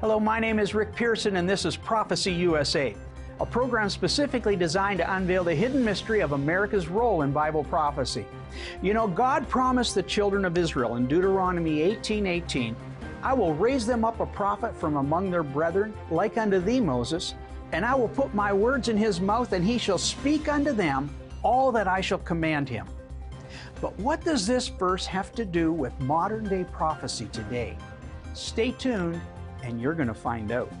Hello, my name is Rick Pearson, and this is Prophecy USA, a program specifically designed to unveil the hidden mystery of America's role in Bible prophecy. You know, God promised the children of Israel in Deuteronomy 18:18, I will raise them up a prophet from among their brethren, like unto thee, Moses, and I will put my words in his mouth, and he shall speak unto them all that I shall command him. But what does this verse have to do with modern day prophecy today? Stay tuned and you're going to find out.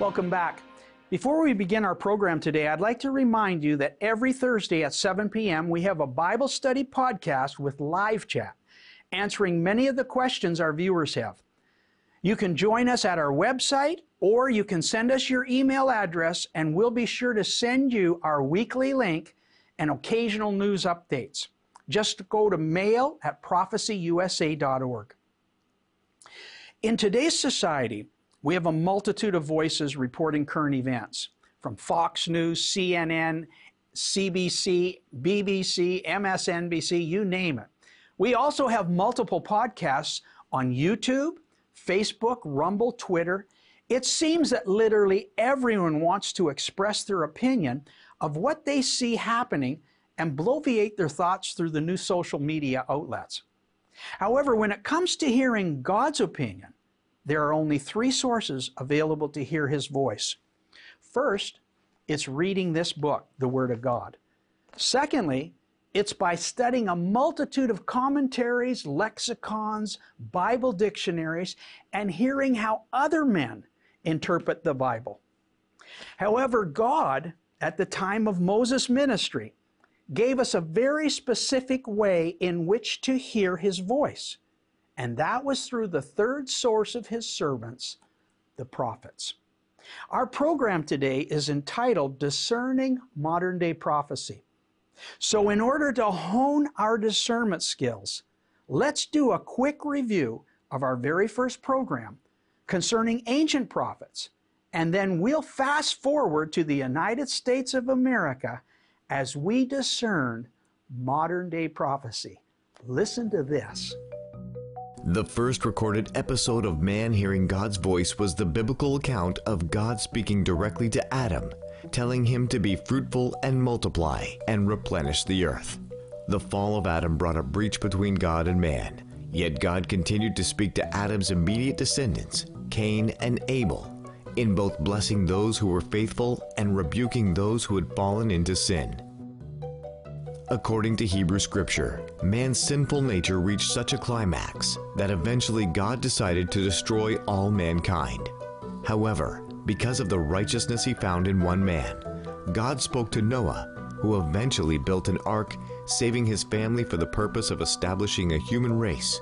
Welcome back. Before we begin our program today, I'd like to remind you that every Thursday at 7 p.m. we have a Bible study podcast with live chat answering many of the questions our viewers have. You can join us at our website or you can send us your email address and we'll be sure to send you our weekly link and occasional news updates. Just go to mail at prophecyusa.org. In today's society, we have a multitude of voices reporting current events from Fox News, CNN, CBC, BBC, MSNBC, you name it. We also have multiple podcasts on YouTube, Facebook, Rumble, Twitter. It seems that literally everyone wants to express their opinion of what they see happening and bloviate their thoughts through the new social media outlets. However, when it comes to hearing God's opinion, there are only three sources available to hear His voice. First, it's reading this book, the Word of God. Secondly, it's by studying a multitude of commentaries, lexicons, Bible dictionaries, and hearing how other men interpret the Bible. However, God, at the time of Moses' ministry, gave us a very specific way in which to hear his voice, and that was through the third source of his servants, the prophets. Our program today is entitled Discerning Modern Day Prophecy. So, in order to hone our discernment skills, let's do a quick review of our very first program concerning ancient prophets, and then we'll fast forward to the United States of America as we discern modern day prophecy. Listen to this. The first recorded episode of man hearing God's voice was the biblical account of God speaking directly to Adam telling him to be fruitful and multiply and replenish the earth. The fall of Adam brought a breach between God and man, yet God continued to speak to Adam's immediate descendants, Cain and Abel, in both blessing those who were faithful and rebuking those who had fallen into sin. According to Hebrew scripture, man's sinful nature reached such a climax that eventually God decided to destroy all mankind. However, because of the righteousness he found in one man. God spoke to Noah, who eventually built an ark, saving his family for the purpose of establishing a human race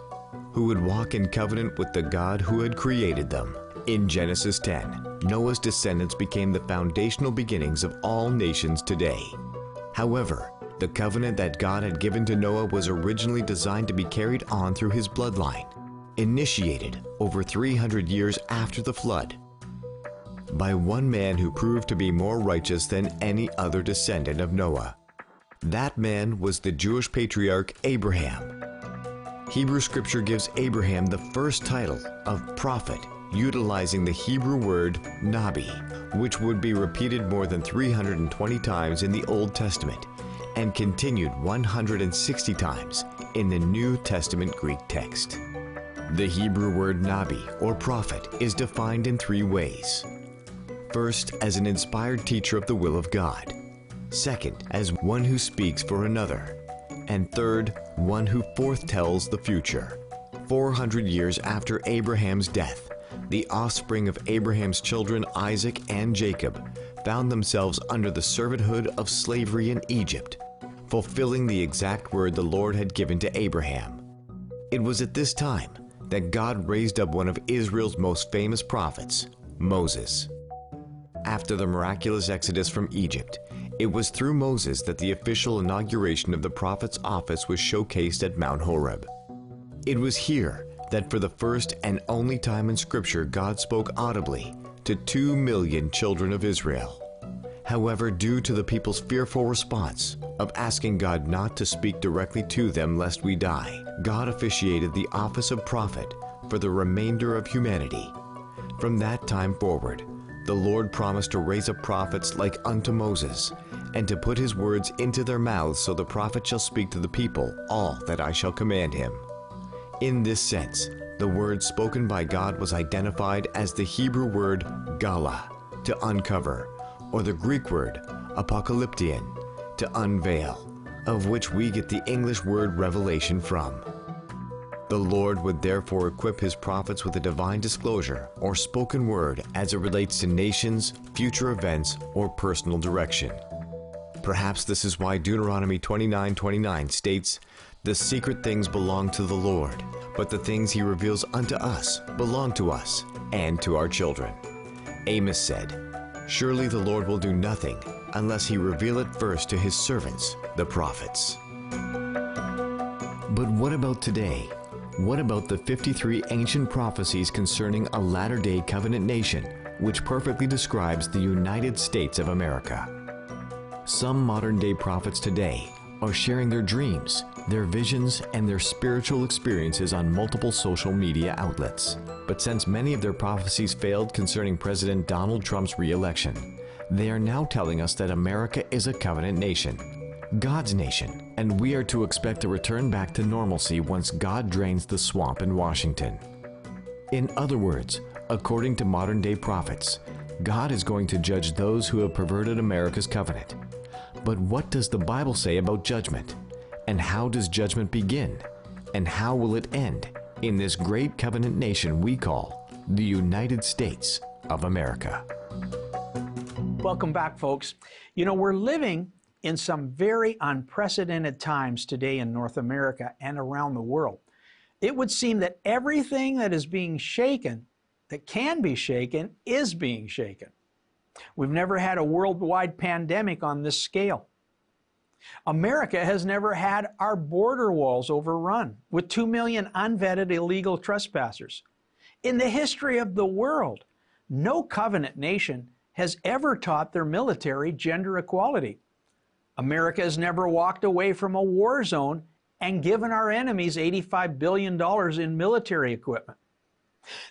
who would walk in covenant with the God who had created them. In Genesis 10, Noah's descendants became the foundational beginnings of all nations today. However, the covenant that God had given to Noah was originally designed to be carried on through his bloodline, initiated over 300 years after the flood by one man who proved to be more righteous than any other descendant of Noah. That man was the Jewish patriarch Abraham. Hebrew scripture gives Abraham the first title of prophet, utilizing the Hebrew word Nabi, which would be repeated more than 320 times in the Old Testament and continued 160 times in the New Testament Greek text. The Hebrew word Nabi, or prophet, is defined in three ways. First, as an inspired teacher of the will of God. Second, as one who speaks for another. And third, one who foretells the future. 400 years after Abraham's death, the offspring of Abraham's children, Isaac and Jacob, found themselves under the servanthood of slavery in Egypt, fulfilling the exact word the Lord had given to Abraham. It was at this time that God raised up one of Israel's most famous prophets, Moses. After the miraculous exodus from Egypt, it was through Moses that the official inauguration of the prophet's office was showcased at Mount Horeb. It was here that for the first and only time in Scripture God spoke audibly to two million children of Israel. However, due to the people's fearful response of asking God not to speak directly to them lest we die, God officiated the office of prophet for the remainder of humanity. From that time forward, the Lord promised to raise up prophets like unto Moses, and to put his words into their mouths, so the prophet shall speak to the people all that I shall command him. In this sense, the word spoken by God was identified as the Hebrew word gala, to uncover, or the Greek word apocalyptian, to unveil, of which we get the English word revelation from. The Lord would therefore equip his prophets with a divine disclosure or spoken word as it relates to nations, future events, or personal direction. Perhaps this is why Deuteronomy 29:29 states, "The secret things belong to the Lord, but the things he reveals unto us belong to us and to our children." Amos said, "Surely the Lord will do nothing unless he reveal it first to his servants, the prophets." But what about today? What about the 53 ancient prophecies concerning a latter day covenant nation, which perfectly describes the United States of America? Some modern day prophets today are sharing their dreams, their visions, and their spiritual experiences on multiple social media outlets. But since many of their prophecies failed concerning President Donald Trump's re election, they are now telling us that America is a covenant nation God's nation, and we are to expect a return back to normalcy once God drains the swamp in Washington. In other words, according to modern day prophets, God is going to judge those who have perverted America's covenant. But what does the Bible say about judgment? And how does judgment begin? And how will it end in this great covenant nation we call the United States of America? Welcome back, folks. You know, we're living in some very unprecedented times today in North America and around the world. It would seem that everything that is being shaken, that can be shaken, is being shaken. We've never had a worldwide pandemic on this scale. America has never had our border walls overrun with 2 million unvetted illegal trespassers. In the history of the world, no covenant nation has ever taught their military gender equality. America has never walked away from a war zone and given our enemies $85 billion in military equipment.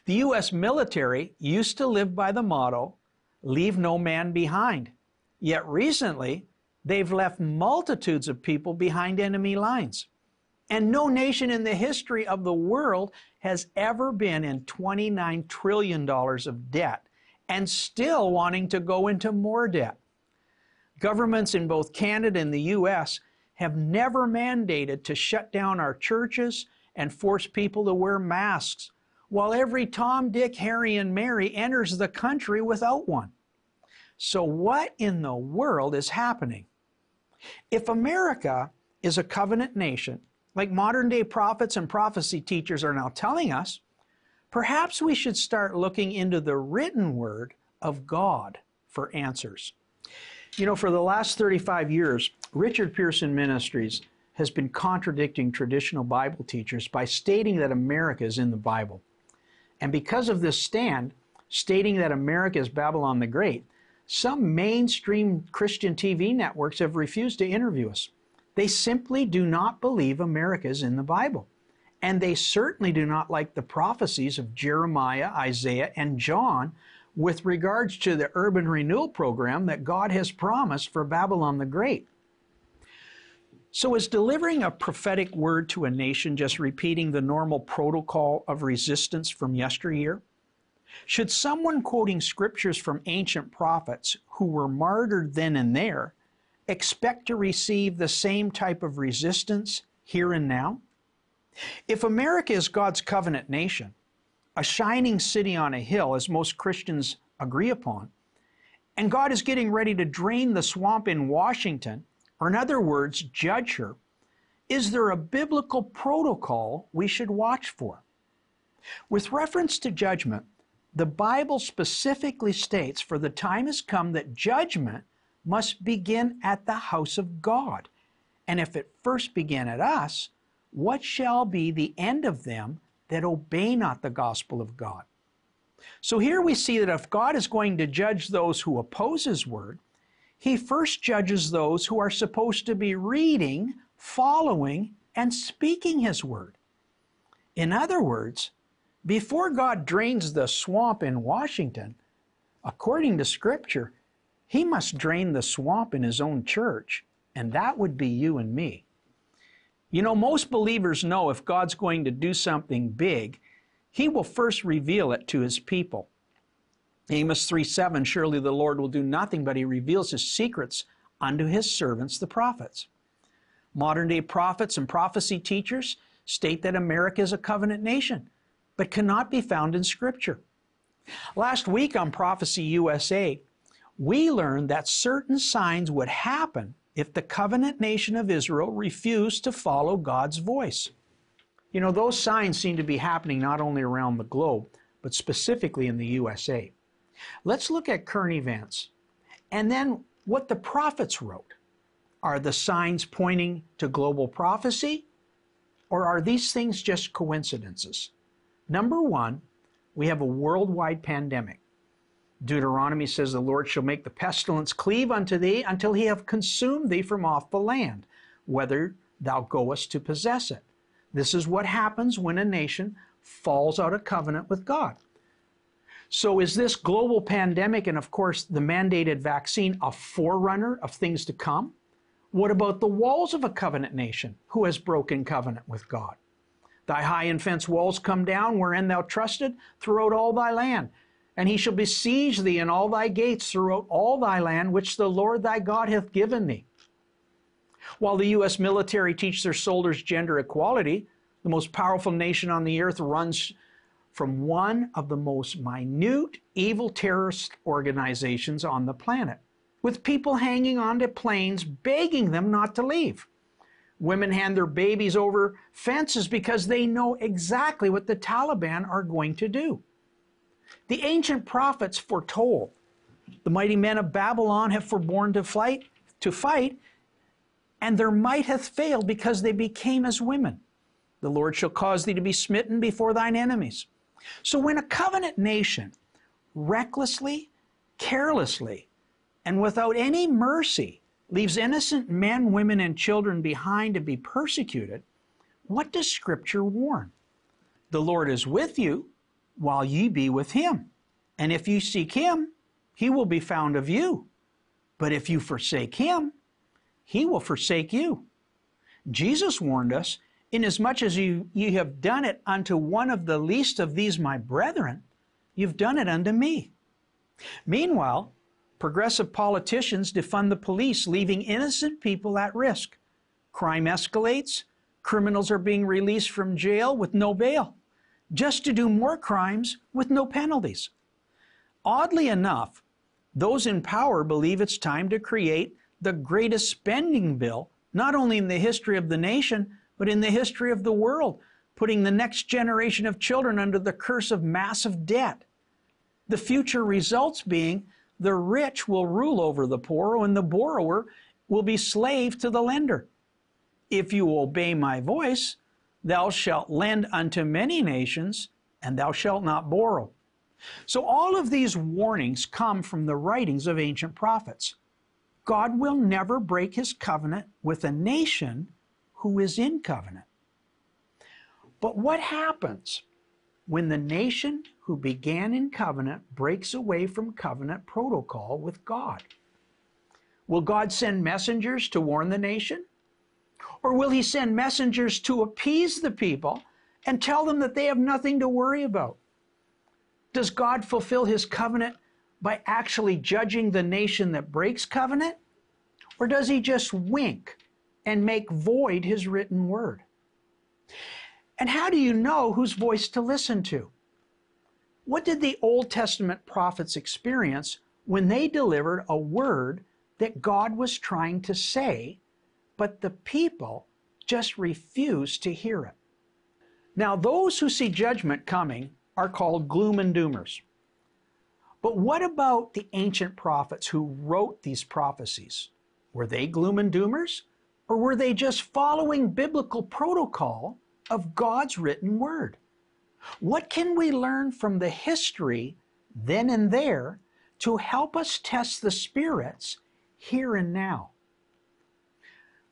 The U.S. military used to live by the motto, leave no man behind. Yet recently, they've left multitudes of people behind enemy lines. And no nation in the history of the world has ever been in $29 trillion of debt and still wanting to go into more debt. Governments in both Canada and the US have never mandated to shut down our churches and force people to wear masks, while every Tom, Dick, Harry, and Mary enters the country without one. So, what in the world is happening? If America is a covenant nation, like modern day prophets and prophecy teachers are now telling us, perhaps we should start looking into the written word of God for answers. You know, for the last 35 years, Richard Pearson Ministries has been contradicting traditional Bible teachers by stating that America is in the Bible. And because of this stand, stating that America is Babylon the Great, some mainstream Christian TV networks have refused to interview us. They simply do not believe America is in the Bible. And they certainly do not like the prophecies of Jeremiah, Isaiah, and John with regards to the urban renewal program that God has promised for Babylon the Great. So, is delivering a prophetic word to a nation just repeating the normal protocol of resistance from yesteryear? Should someone quoting scriptures from ancient prophets who were martyred then and there expect to receive the same type of resistance here and now? If America is God's covenant nation, a shining city on a hill, as most Christians agree upon. And God is getting ready to drain the swamp in Washington, or in other words, judge her. Is there a biblical protocol we should watch for? With reference to judgment, the Bible specifically states, For the time has come that judgment must begin at the house of God. And if it first began at us, what shall be the end of them that obey not the gospel of God. So here we see that if God is going to judge those who oppose his word, he first judges those who are supposed to be reading, following, and speaking his word. In other words, before God drains the swamp in Washington, according to Scripture, he must drain the swamp in his own church, and that would be you and me. You know, most believers know if God's going to do something big, he will first reveal it to his people. Amos 3 7, surely the Lord will do nothing, but he reveals his secrets unto his servants, the prophets. Modern day prophets and prophecy teachers state that America is a covenant nation, but cannot be found in Scripture. Last week on Prophecy USA, we learned that certain signs would happen if the covenant nation of Israel refused to follow God's voice. You know, those signs seem to be happening not only around the globe, but specifically in the USA. Let's look at current events and then what the prophets wrote. Are the signs pointing to global prophecy? Or are these things just coincidences? Number one, we have a worldwide pandemic. Deuteronomy says, The Lord shall make the pestilence cleave unto thee until he have consumed thee from off the land, whether thou goest to possess it. This is what happens when a nation falls out of covenant with God. So, is this global pandemic and, of course, the mandated vaccine a forerunner of things to come? What about the walls of a covenant nation who has broken covenant with God? Thy high and fenced walls come down, wherein thou trusted, throughout all thy land. And he shall besiege thee in all thy gates throughout all thy land, which the Lord thy God hath given thee. While the U.S. military teach their soldiers gender equality, the most powerful nation on the earth runs from one of the most minute evil terrorist organizations on the planet, with people hanging onto planes begging them not to leave. Women hand their babies over fences because they know exactly what the Taliban are going to do. The ancient prophets foretold the mighty men of Babylon have forborne to fight, to fight and their might hath failed because they became as women. The Lord shall cause thee to be smitten before thine enemies. So when a covenant nation recklessly, carelessly, and without any mercy leaves innocent men, women, and children behind to be persecuted, what does Scripture warn? The Lord is with you while ye be with him. And if you seek him, he will be found of you. But if you forsake him, he will forsake you. Jesus warned us, Inasmuch as you, you have done it unto one of the least of these my brethren, you've done it unto me. Meanwhile, progressive politicians defund the police, leaving innocent people at risk. Crime escalates, criminals are being released from jail with no bail, just to do more crimes with no penalties. Oddly enough, those in power believe it's time to create the greatest spending bill, not only in the history of the nation, but in the history of the world, putting the next generation of children under the curse of massive debt. The future results being the rich will rule over the poor, and the borrower will be slave to the lender. If you obey my voice, thou shalt lend unto many nations, and thou shalt not borrow. So, all of these warnings come from the writings of ancient prophets. God will never break his covenant with a nation who is in covenant. But what happens when the nation who began in covenant breaks away from covenant protocol with God? Will God send messengers to warn the nation? Or will he send messengers to appease the people and tell them that they have nothing to worry about? Does God fulfill his covenant by actually judging the nation that breaks covenant? Or does he just wink and make void his written word? And how do you know whose voice to listen to? What did the Old Testament prophets experience when they delivered a word that God was trying to say, but the people just refused to hear it? Now, those who see judgment coming are called gloom and doomers. But what about the ancient prophets who wrote these prophecies? Were they gloom and doomers? Or were they just following biblical protocol of God's written word? What can we learn from the history then and there to help us test the spirits here and now?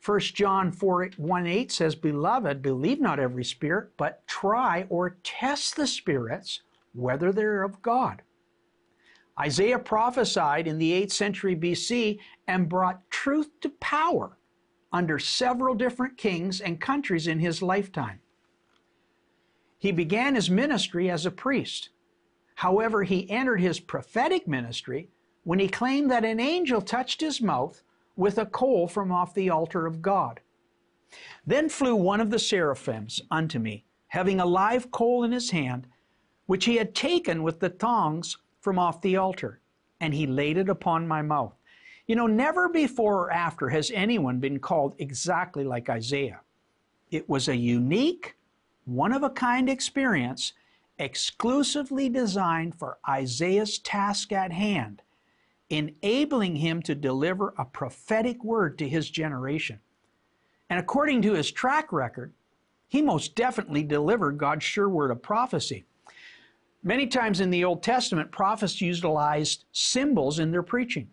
1 John 4 1 8 says, Beloved, believe not every spirit, but try or test the spirits whether they're of God. Isaiah prophesied in the 8th century BC and brought truth to power under several different kings and countries in his lifetime. He began his ministry as a priest. However, he entered his prophetic ministry when he claimed that an angel touched his mouth with a coal from off the altar of God. Then flew one of the seraphims unto me, having a live coal in his hand, which he had taken with the tongs from off the altar, and he laid it upon my mouth. You know, never before or after has anyone been called exactly like Isaiah. It was a unique, one of a kind experience exclusively designed for Isaiah's task at hand, enabling him to deliver a prophetic word to his generation. And according to his track record, he most definitely delivered God's sure word of prophecy. Many times in the Old Testament, prophets utilized symbols in their preaching.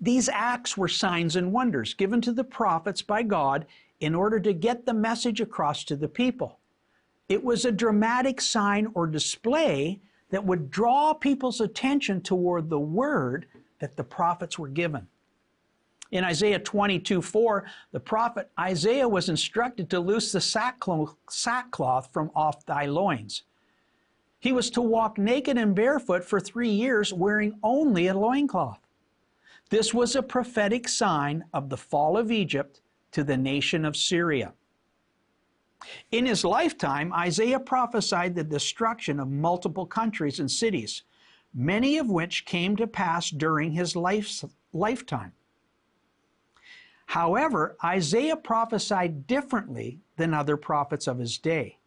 These acts were signs and wonders given to the prophets by God in order to get the message across to the people. It was a dramatic sign or display that would draw people's attention toward the word that the prophets were given. In Isaiah 22 4, the prophet Isaiah was instructed to loose the sackcloth from off thy loins. He was to walk naked and barefoot for three years, wearing only a loincloth. This was a prophetic sign of the fall of Egypt to the nation of Syria. In his lifetime, Isaiah prophesied the destruction of multiple countries and cities, many of which came to pass during his life, lifetime. However, Isaiah prophesied differently than other prophets of his day.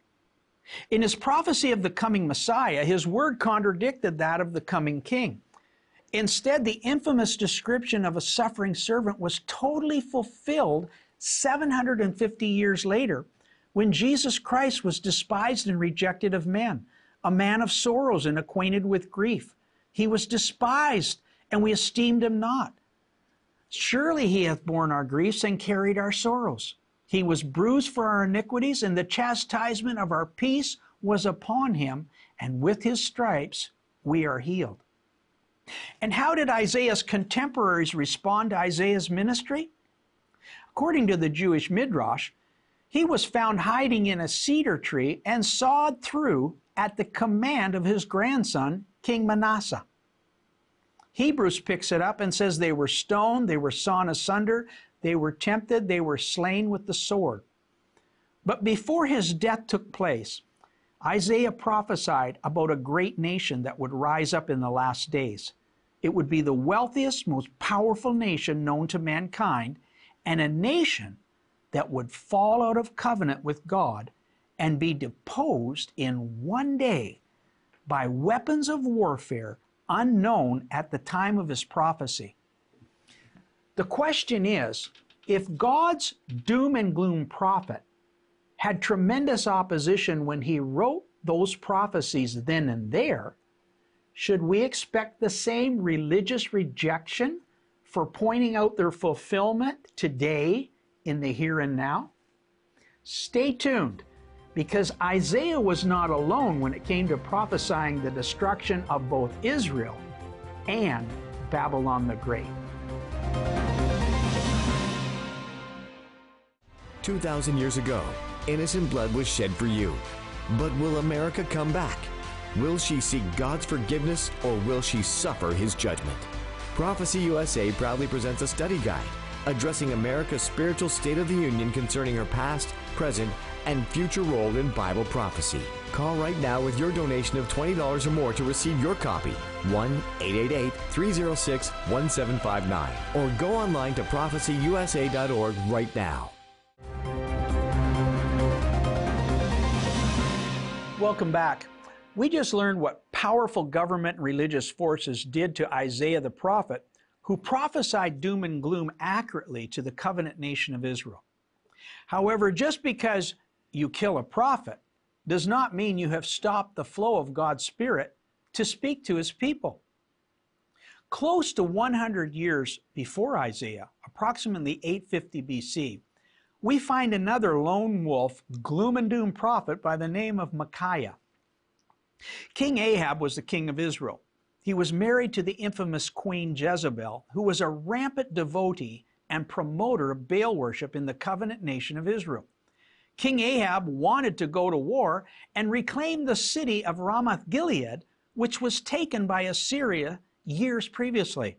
In his prophecy of the coming Messiah, his word contradicted that of the coming king. Instead, the infamous description of a suffering servant was totally fulfilled 750 years later when Jesus Christ was despised and rejected of men, a man of sorrows and acquainted with grief. He was despised, and we esteemed him not. Surely he hath borne our griefs and carried our sorrows. He was bruised for our iniquities, and the chastisement of our peace was upon him, and with his stripes we are healed. And how did Isaiah's contemporaries respond to Isaiah's ministry? According to the Jewish Midrash, he was found hiding in a cedar tree and sawed through at the command of his grandson, King Manasseh. Hebrews picks it up and says they were stoned, they were sawn asunder, they were tempted, they were slain with the sword. But before his death took place, Isaiah prophesied about a great nation that would rise up in the last days. It would be the wealthiest, most powerful nation known to mankind, and a nation that would fall out of covenant with God and be deposed in one day by weapons of warfare unknown at the time of his prophecy. The question is if God's doom and gloom prophet had tremendous opposition when he wrote those prophecies then and there, should we expect the same religious rejection for pointing out their fulfillment today in the here and now? Stay tuned because Isaiah was not alone when it came to prophesying the destruction of both Israel and Babylon the Great. 2,000 years ago, innocent blood was shed for you. But will America come back? Will she seek God's forgiveness or will she suffer his judgment? Prophecy USA proudly presents a study guide addressing America's spiritual state of the union concerning her past, present, and future role in Bible prophecy. Call right now with your donation of $20 or more to receive your copy. 1 888 306 1759. Or go online to prophecyusa.org right now. Welcome back. We just learned what powerful government and religious forces did to Isaiah the prophet, who prophesied doom and gloom accurately to the covenant nation of Israel. However, just because you kill a prophet does not mean you have stopped the flow of God's Spirit to speak to His people. Close to 100 years before Isaiah, approximately 850 BC, we find another lone wolf, gloom and doom prophet by the name of Micaiah. King Ahab was the king of Israel. He was married to the infamous Queen Jezebel, who was a rampant devotee and promoter of Baal worship in the covenant nation of Israel. King Ahab wanted to go to war and reclaim the city of Ramoth Gilead, which was taken by Assyria years previously.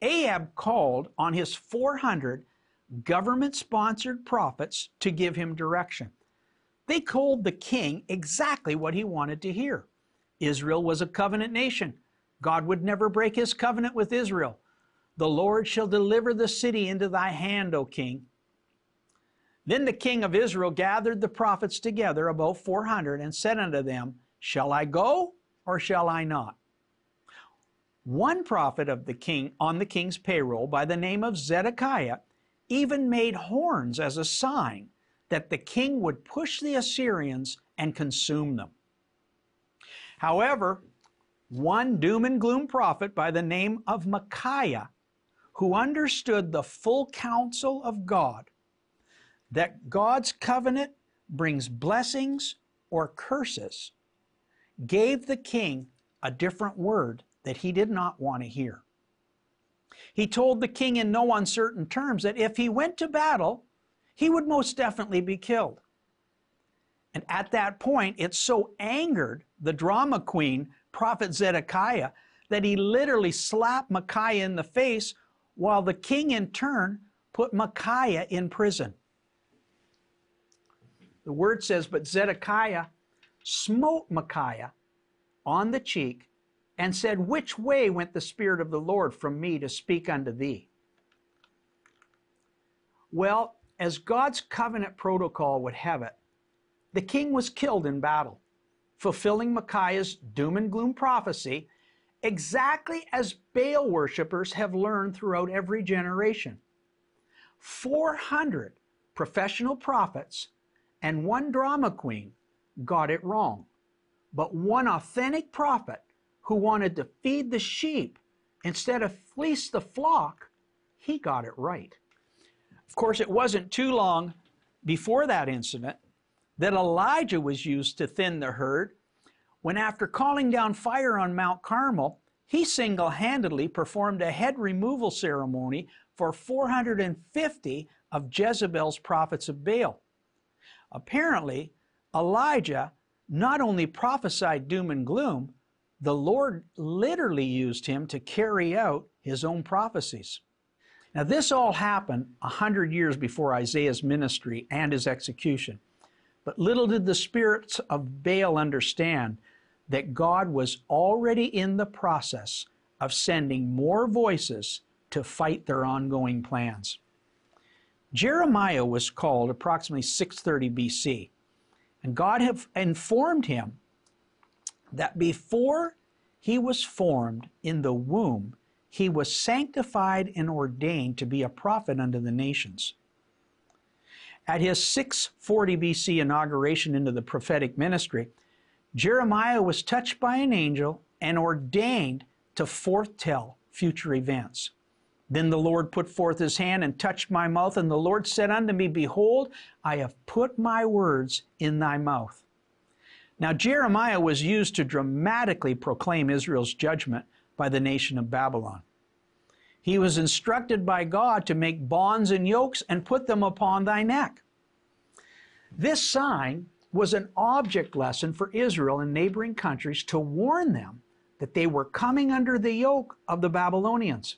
Ahab called on his 400 government sponsored prophets to give him direction. They told the king exactly what he wanted to hear. Israel was a covenant nation. God would never break his covenant with Israel. The Lord shall deliver the city into thy hand, O king. Then the king of Israel gathered the prophets together, about 400, and said unto them, Shall I go or shall I not? One prophet of the king on the king's payroll by the name of Zedekiah even made horns as a sign that the king would push the Assyrians and consume them. However, one doom and gloom prophet by the name of Micaiah, who understood the full counsel of God, that God's covenant brings blessings or curses, gave the king a different word that he did not want to hear. He told the king in no uncertain terms that if he went to battle, he would most definitely be killed. And at that point, it so angered the drama queen, Prophet Zedekiah, that he literally slapped Micaiah in the face while the king in turn put Micaiah in prison. The word says, But Zedekiah smote Micaiah on the cheek and said, Which way went the Spirit of the Lord from me to speak unto thee? Well, as God's covenant protocol would have it, the king was killed in battle, fulfilling Micaiah's doom and gloom prophecy, exactly as Baal worshippers have learned throughout every generation. 400 professional prophets and one drama queen got it wrong. But one authentic prophet who wanted to feed the sheep instead of fleece the flock, he got it right. Of course, it wasn't too long before that incident that Elijah was used to thin the herd when, after calling down fire on Mount Carmel, he single handedly performed a head removal ceremony for 450 of Jezebel's prophets of Baal. Apparently, Elijah not only prophesied doom and gloom, the Lord literally used him to carry out his own prophecies. Now, this all happened a hundred years before Isaiah's ministry and his execution. But little did the spirits of Baal understand that God was already in the process of sending more voices to fight their ongoing plans. Jeremiah was called approximately 630 BC, and God had informed him that before he was formed in the womb, he was sanctified and ordained to be a prophet unto the nations. At his 640 BC inauguration into the prophetic ministry, Jeremiah was touched by an angel and ordained to foretell future events. Then the Lord put forth his hand and touched my mouth, and the Lord said unto me, Behold, I have put my words in thy mouth. Now, Jeremiah was used to dramatically proclaim Israel's judgment by the nation of Babylon. He was instructed by God to make bonds and yokes and put them upon thy neck. This sign was an object lesson for Israel and neighboring countries to warn them that they were coming under the yoke of the Babylonians.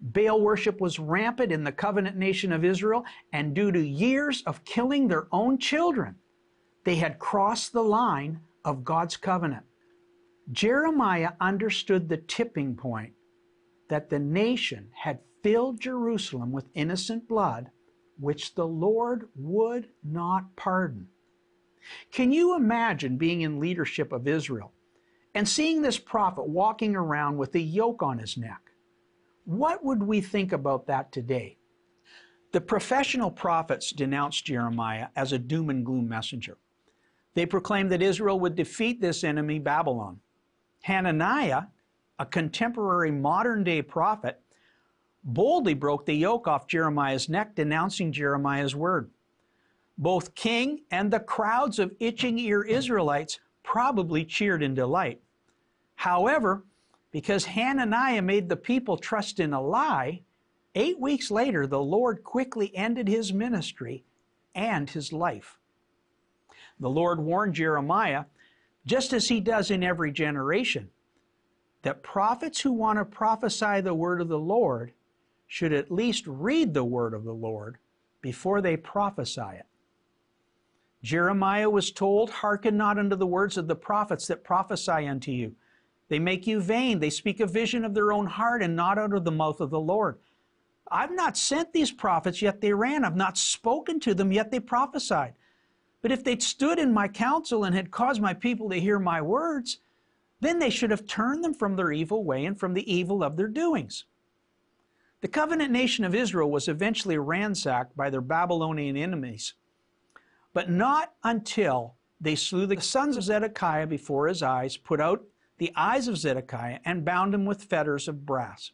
Baal worship was rampant in the covenant nation of Israel, and due to years of killing their own children, they had crossed the line of God's covenant. Jeremiah understood the tipping point that the nation had filled Jerusalem with innocent blood, which the Lord would not pardon. Can you imagine being in leadership of Israel and seeing this prophet walking around with a yoke on his neck? What would we think about that today? The professional prophets denounced Jeremiah as a doom and gloom messenger. They proclaimed that Israel would defeat this enemy, Babylon. Hananiah, a contemporary modern day prophet, boldly broke the yoke off Jeremiah's neck, denouncing Jeremiah's word. Both king and the crowds of itching ear Israelites probably cheered in delight. However, because Hananiah made the people trust in a lie, eight weeks later the Lord quickly ended his ministry and his life. The Lord warned Jeremiah, just as he does in every generation, that prophets who want to prophesy the word of the Lord should at least read the word of the Lord before they prophesy it. Jeremiah was told, Hearken not unto the words of the prophets that prophesy unto you. They make you vain. They speak a vision of their own heart and not out of the mouth of the Lord. I've not sent these prophets, yet they ran. I've not spoken to them, yet they prophesied. But if they'd stood in my counsel and had caused my people to hear my words, then they should have turned them from their evil way and from the evil of their doings. The covenant nation of Israel was eventually ransacked by their Babylonian enemies, but not until they slew the sons of Zedekiah before his eyes, put out the eyes of Zedekiah, and bound him with fetters of brass.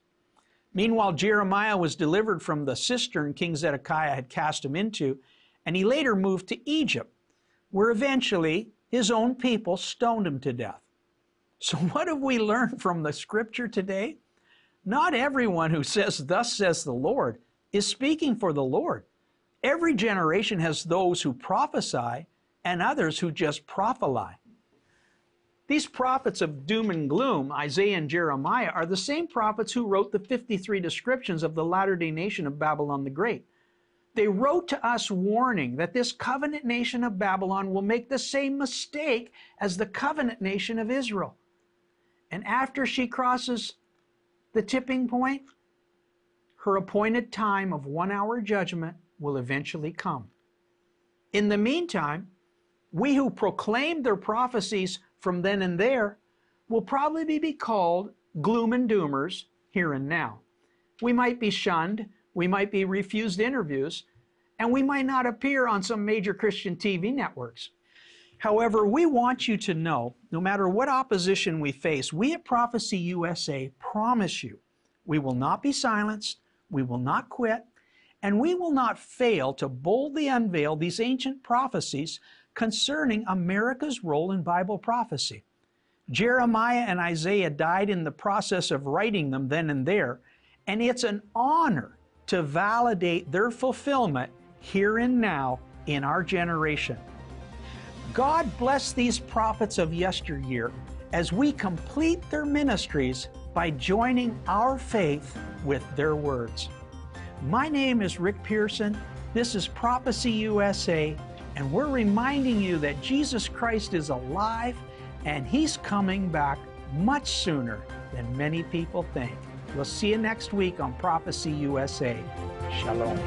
Meanwhile, Jeremiah was delivered from the cistern King Zedekiah had cast him into, and he later moved to Egypt, where eventually his own people stoned him to death. So, what have we learned from the scripture today? Not everyone who says, Thus says the Lord, is speaking for the Lord. Every generation has those who prophesy and others who just prophesy. These prophets of doom and gloom, Isaiah and Jeremiah, are the same prophets who wrote the 53 descriptions of the latter day nation of Babylon the Great. They wrote to us warning that this covenant nation of Babylon will make the same mistake as the covenant nation of Israel. And after she crosses the tipping point, her appointed time of one hour judgment will eventually come. In the meantime, we who proclaim their prophecies from then and there will probably be called gloom and doomers here and now. We might be shunned, we might be refused interviews, and we might not appear on some major Christian TV networks. However, we want you to know no matter what opposition we face, we at Prophecy USA promise you we will not be silenced, we will not quit, and we will not fail to boldly unveil these ancient prophecies concerning America's role in Bible prophecy. Jeremiah and Isaiah died in the process of writing them then and there, and it's an honor to validate their fulfillment here and now in our generation. God bless these prophets of yesteryear as we complete their ministries by joining our faith with their words. My name is Rick Pearson. This is Prophecy USA, and we're reminding you that Jesus Christ is alive and He's coming back much sooner than many people think. We'll see you next week on Prophecy USA. Shalom.